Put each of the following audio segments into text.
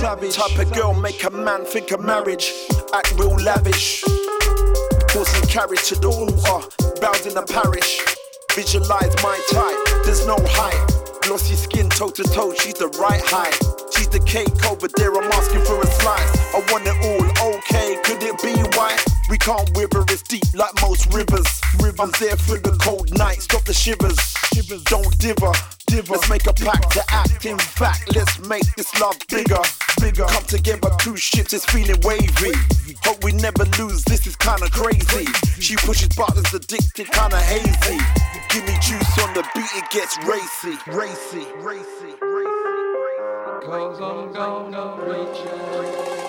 Savage. Type of girl make a man think of marriage. Act real lavish. Horse and carriage to the altar. Bows in the parish. Visualize my type. There's no height. Glossy skin toe to toe. She's the right height. She's the cake over there. I'm asking for a slice. I want it all. Okay, could it be white? We can't wither. It's deep like most rivers. I'm there for the cold nights. Stop the shivers. Don't diver. Let's make a pact to act. In fact, let's make this love bigger. Bigger. Come together, two ships is feeling wavy. Hope we never lose. This is kinda crazy. She pushes buttons, addicted, kinda hazy. Give me juice on the beat, it gets racy, racy, racy, racy. Cause I'm gonna reach out.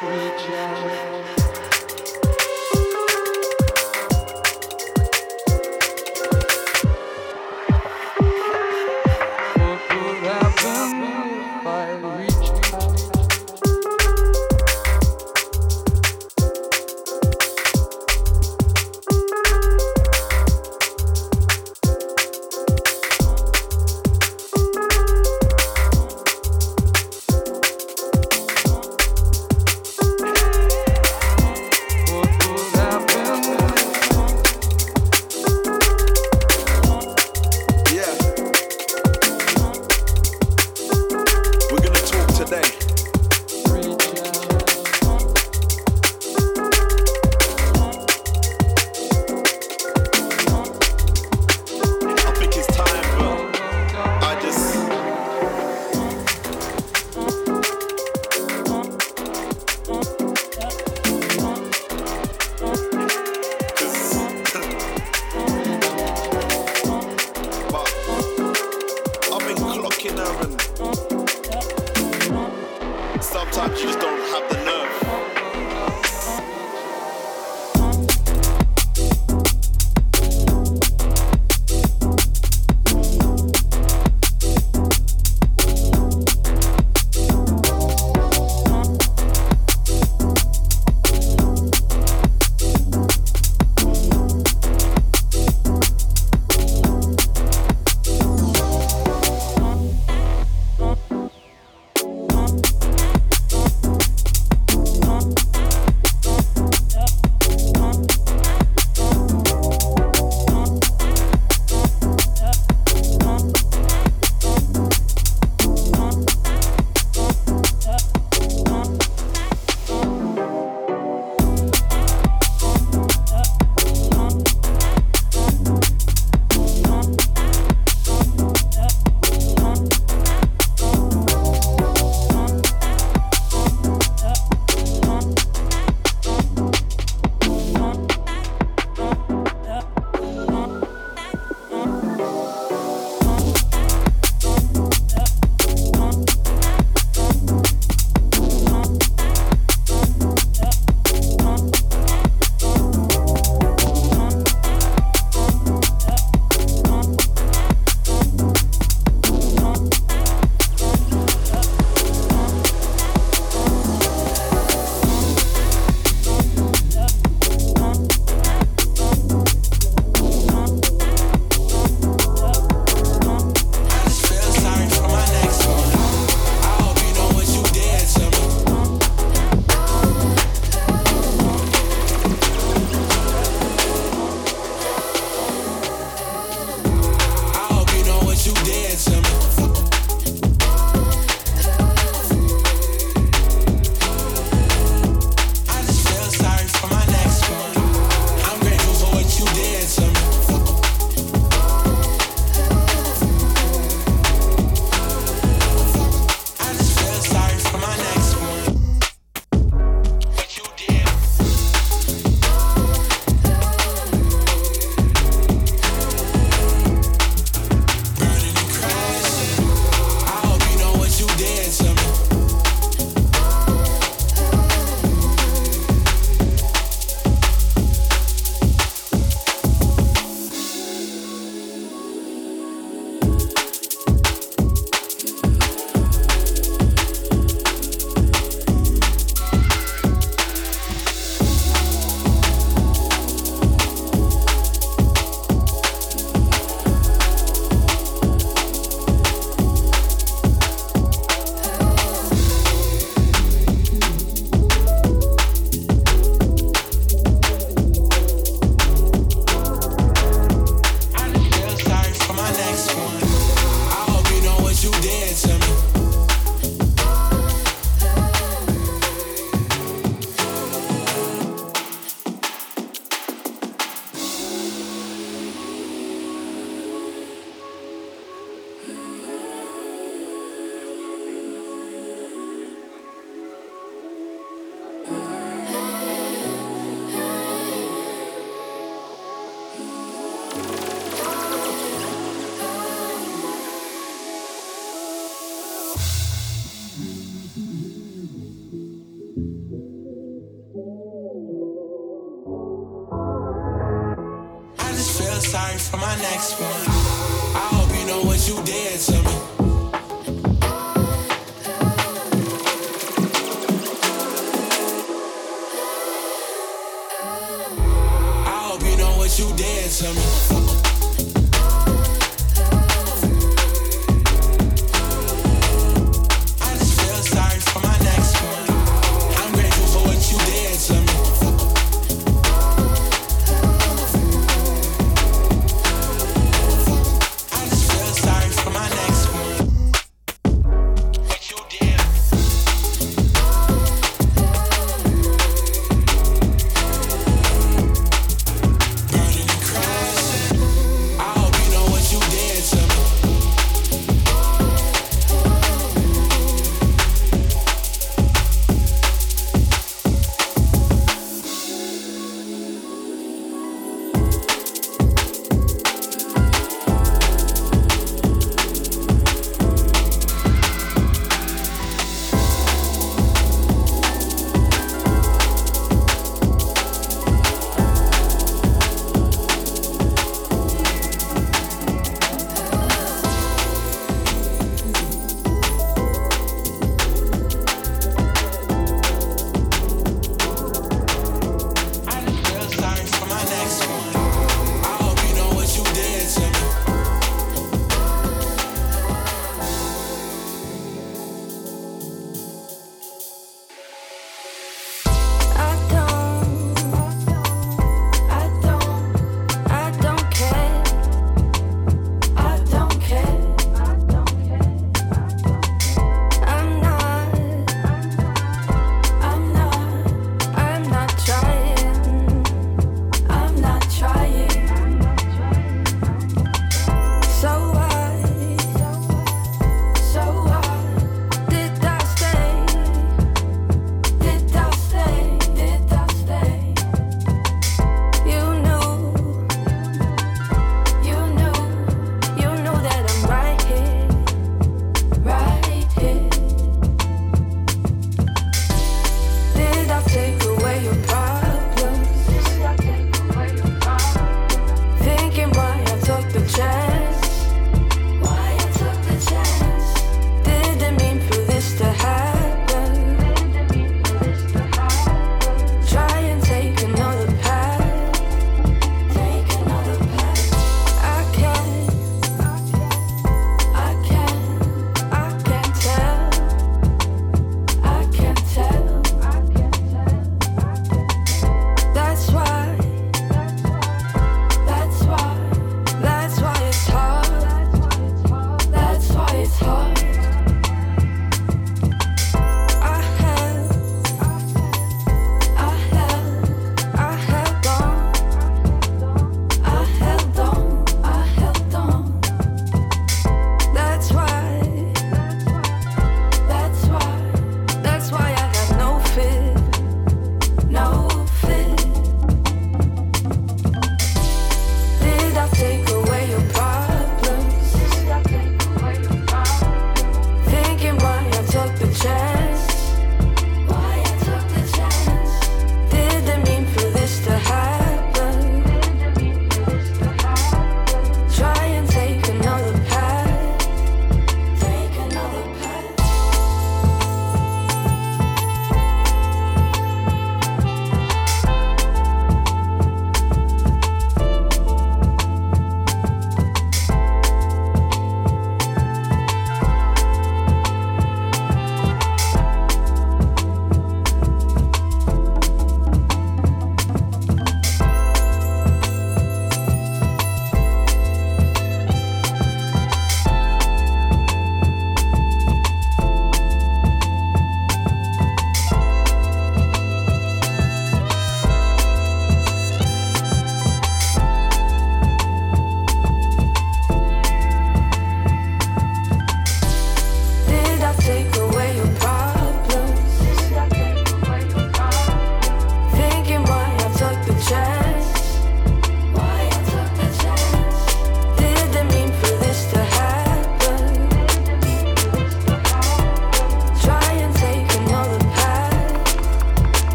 Reach out.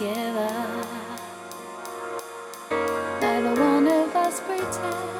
Woodstock, us to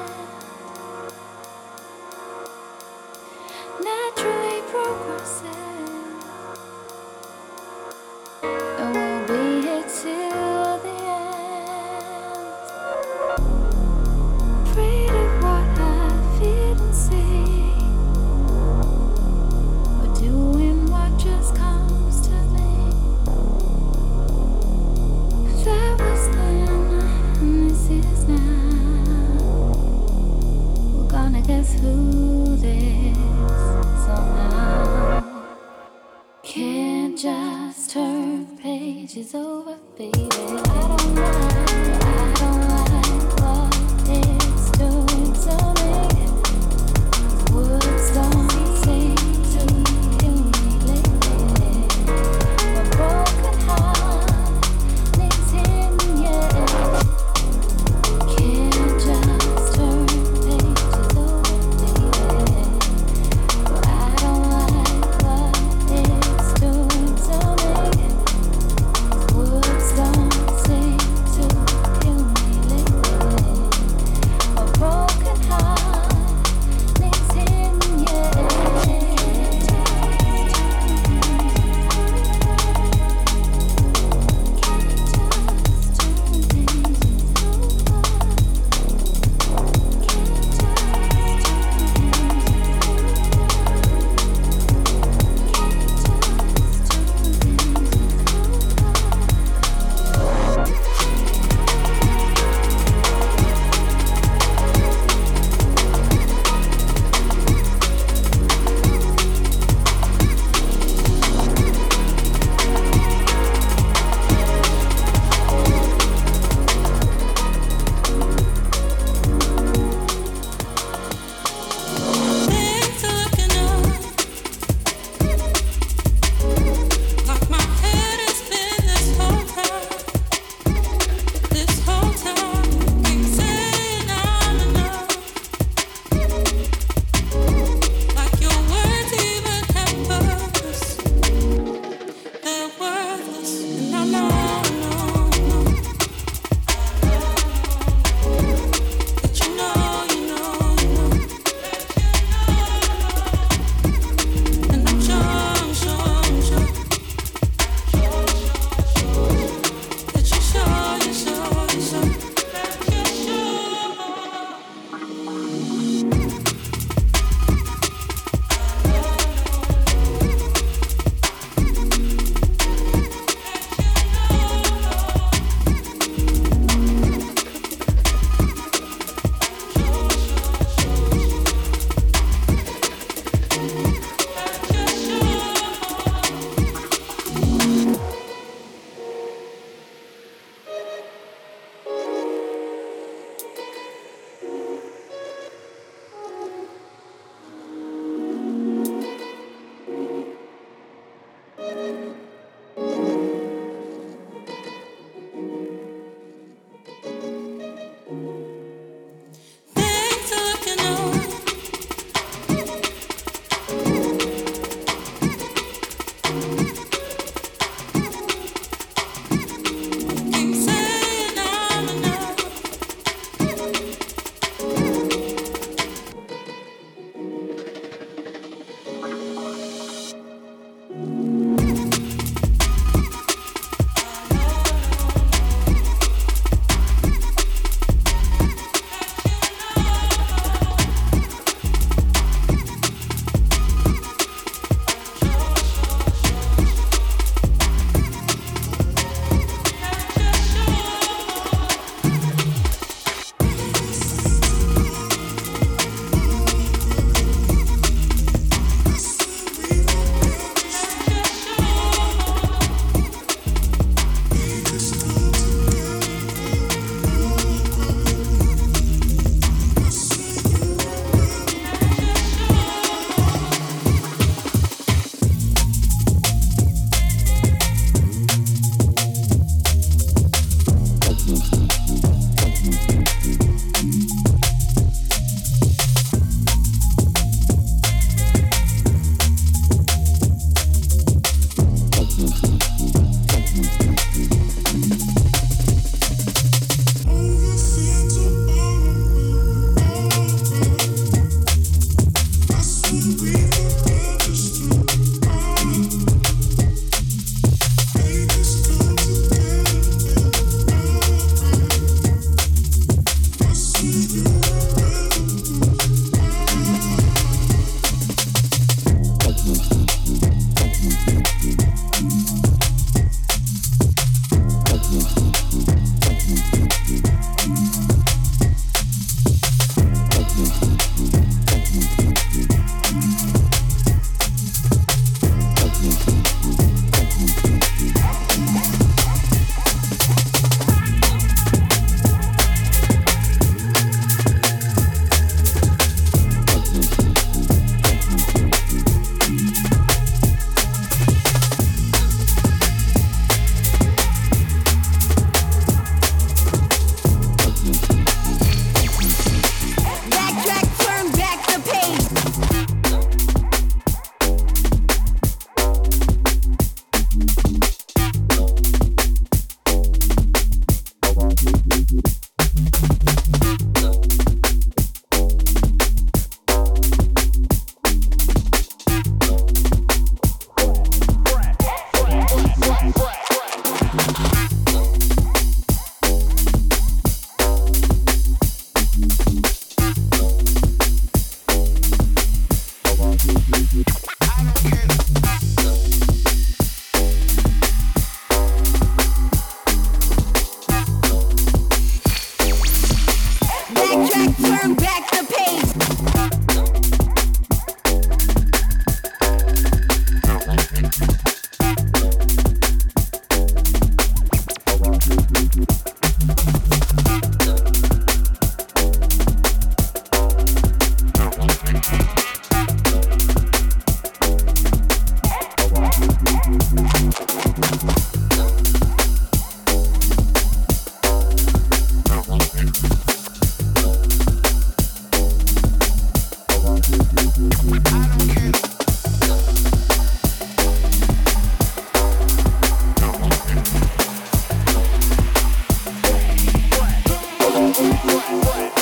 What? What?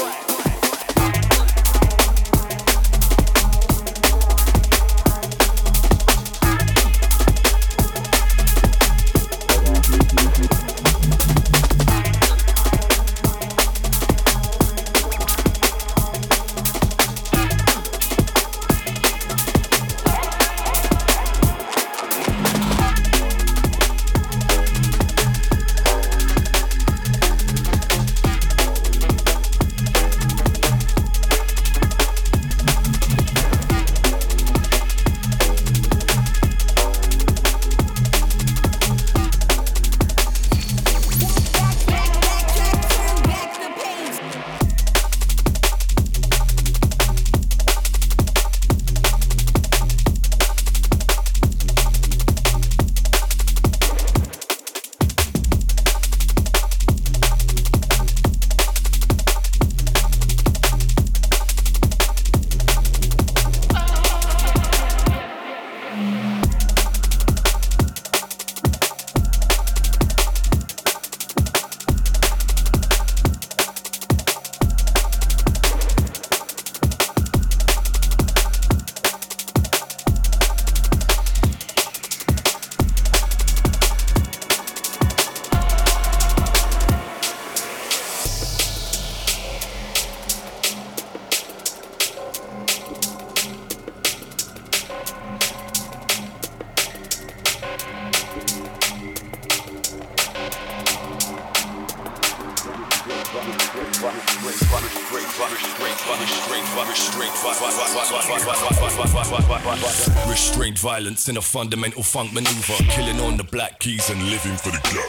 Violence in a fundamental funk maneuver. Killing on the black keys and living for the gap.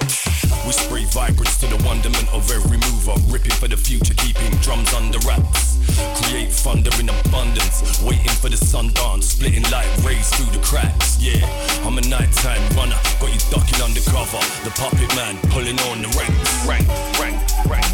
We spray vibrance to the wonderment of every mover. Ripping for the future, keeping drums under wraps. Create thunder in abundance. Waiting for the sun dance. Splitting light rays through the cracks. Yeah, I'm a nighttime runner. Got you ducking undercover. The puppet man pulling on the. Rank, rank, rank, rank, rank,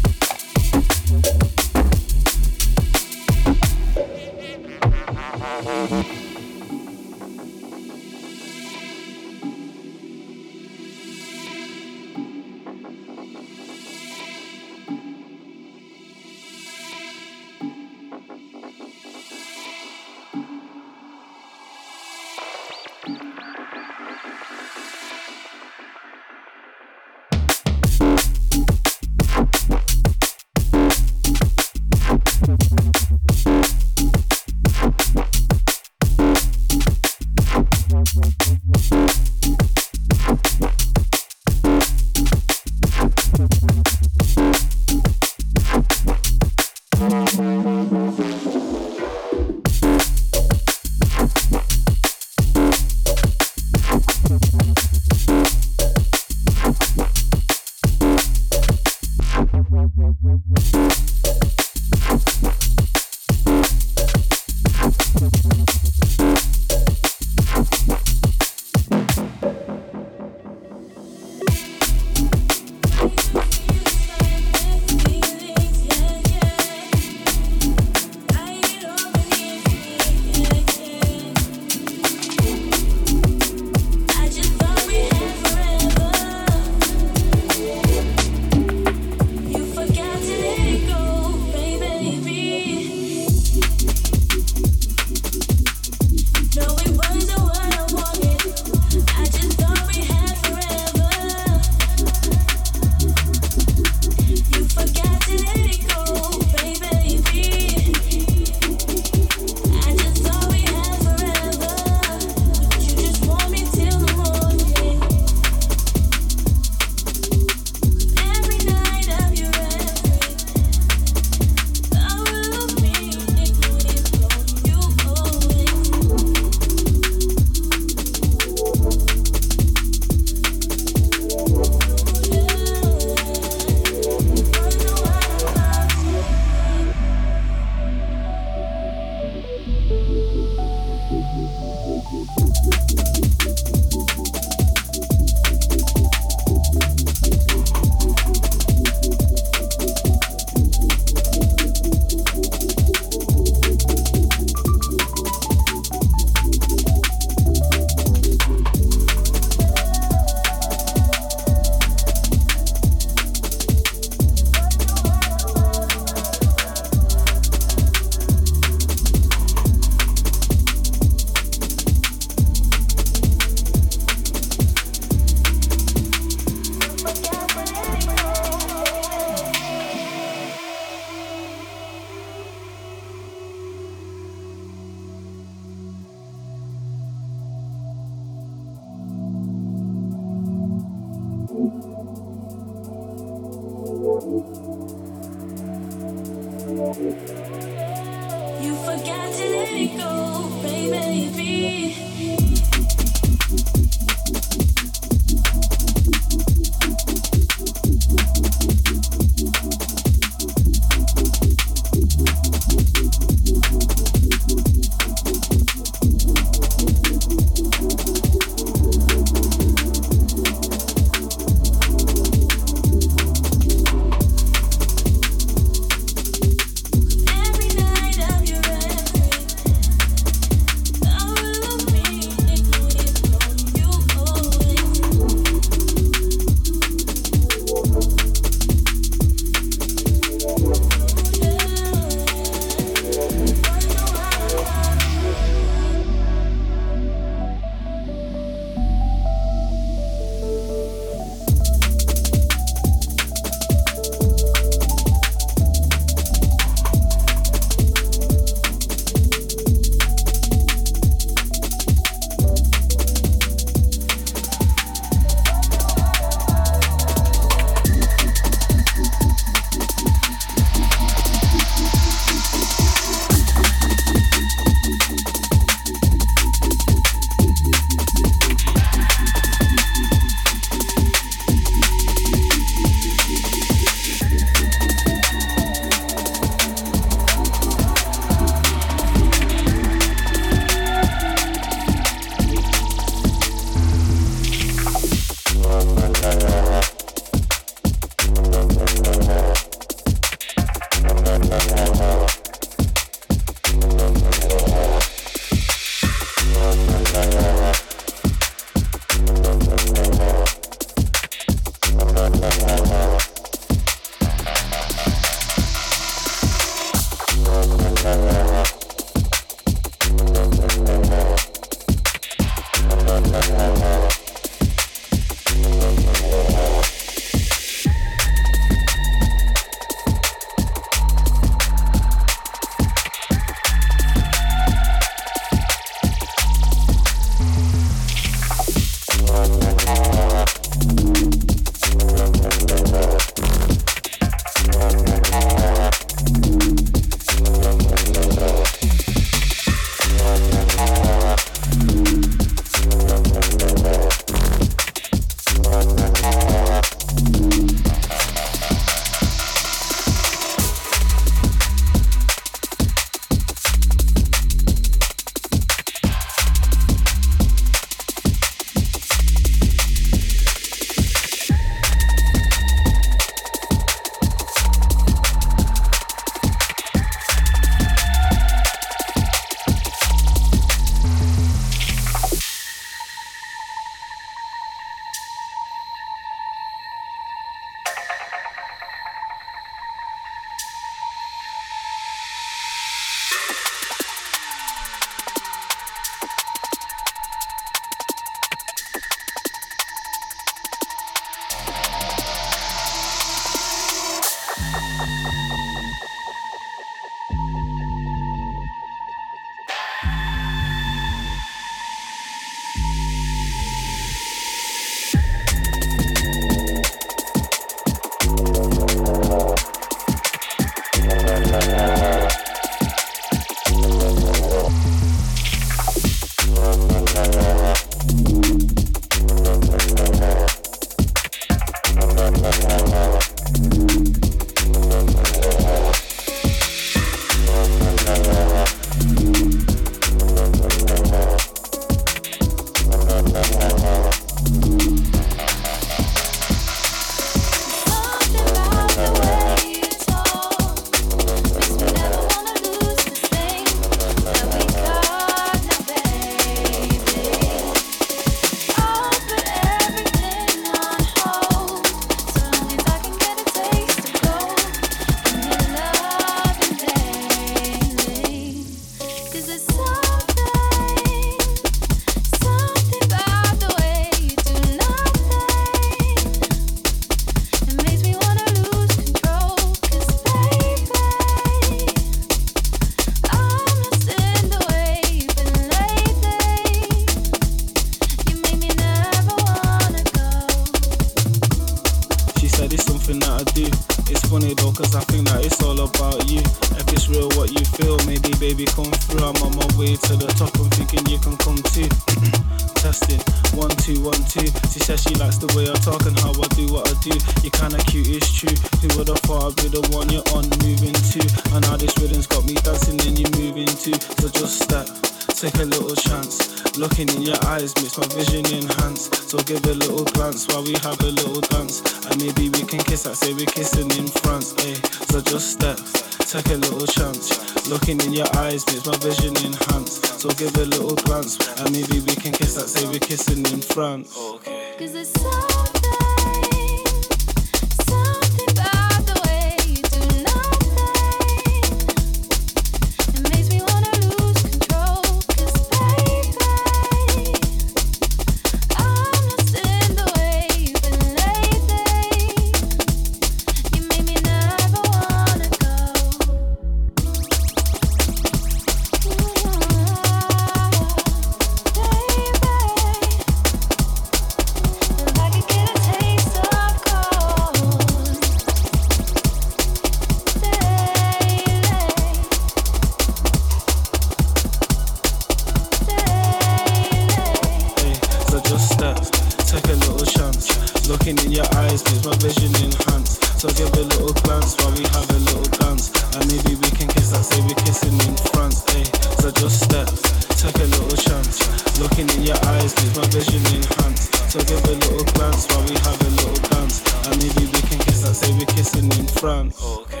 Kissing in France. Okay.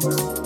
Take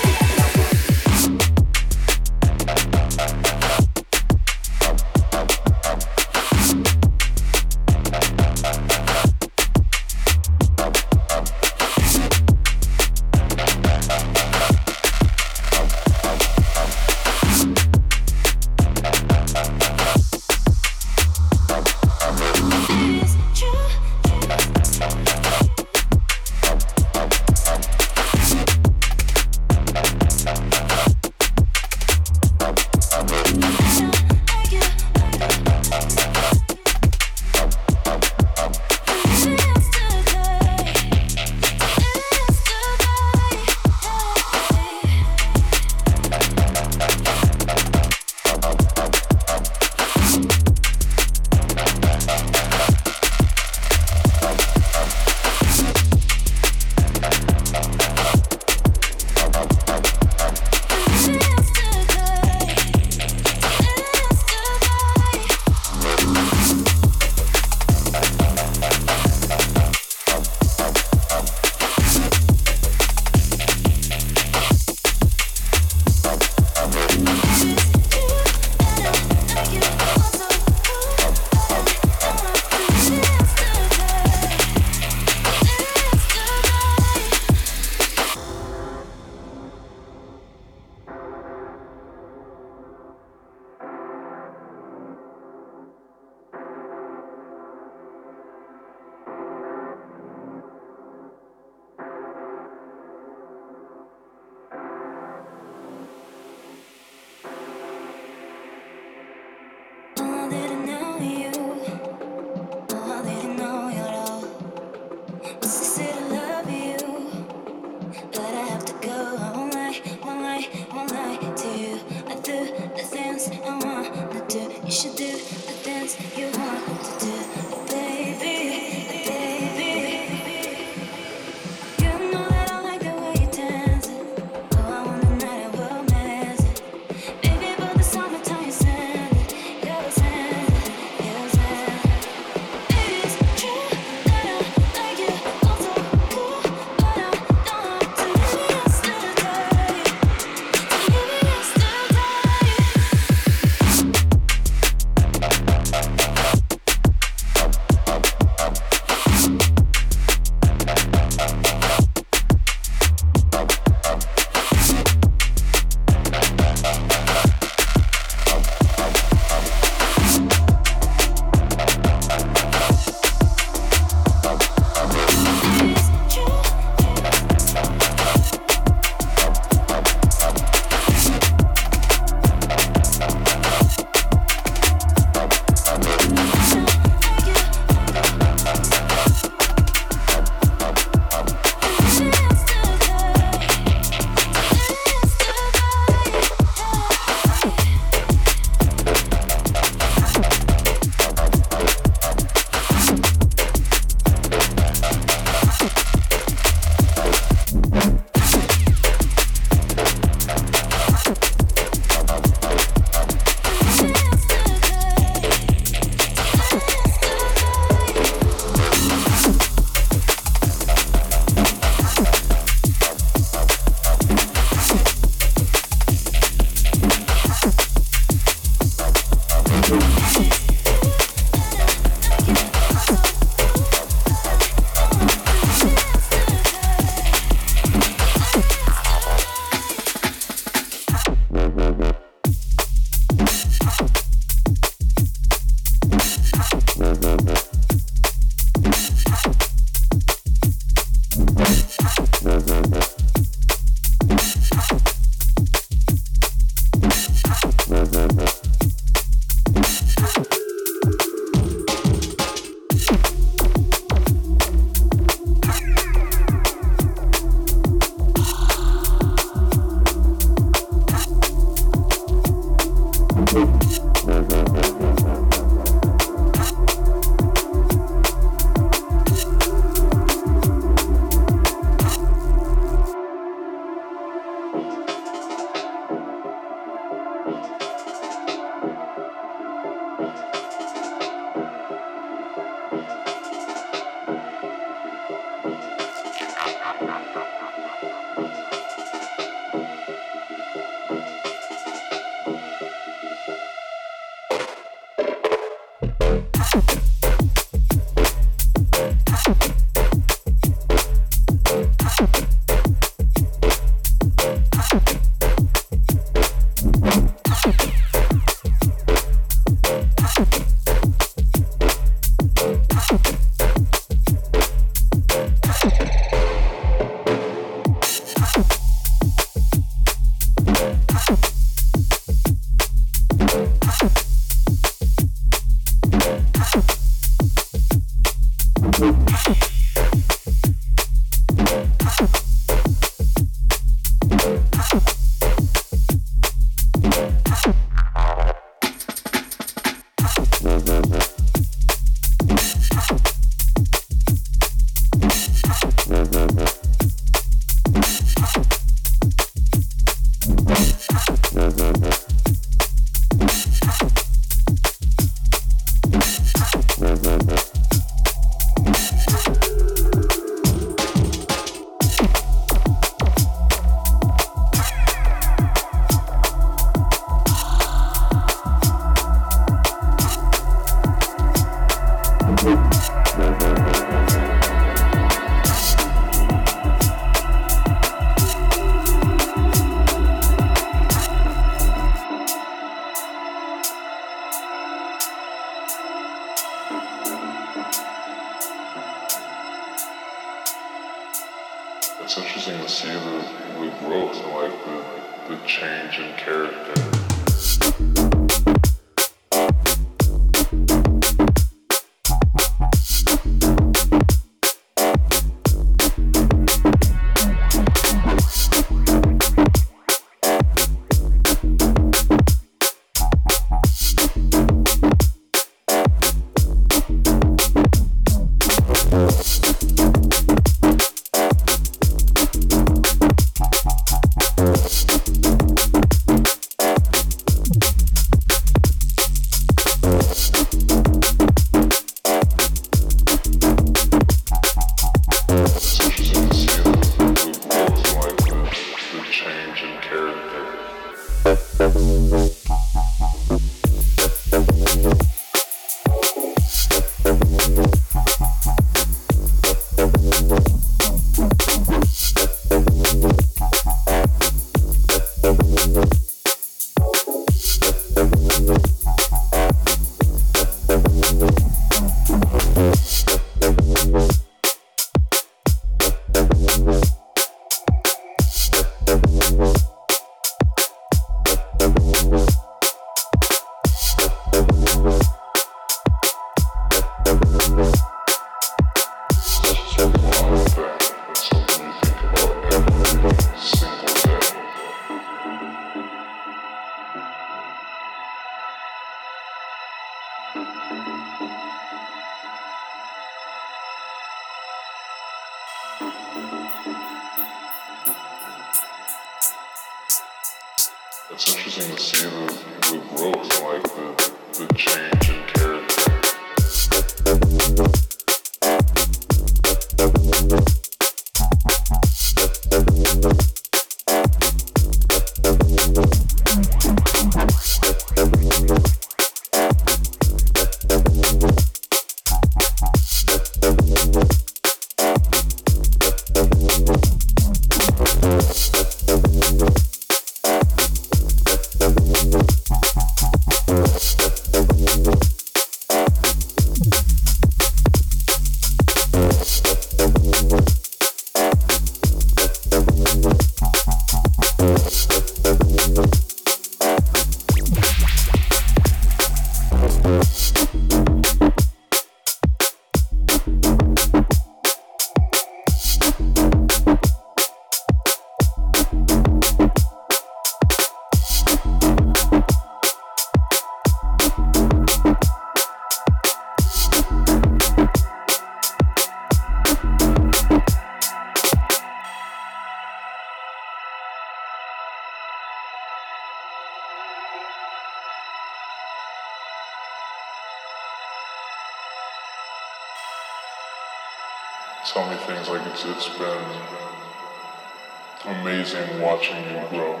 amazing watching you grow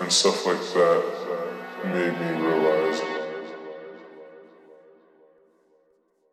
and stuff like that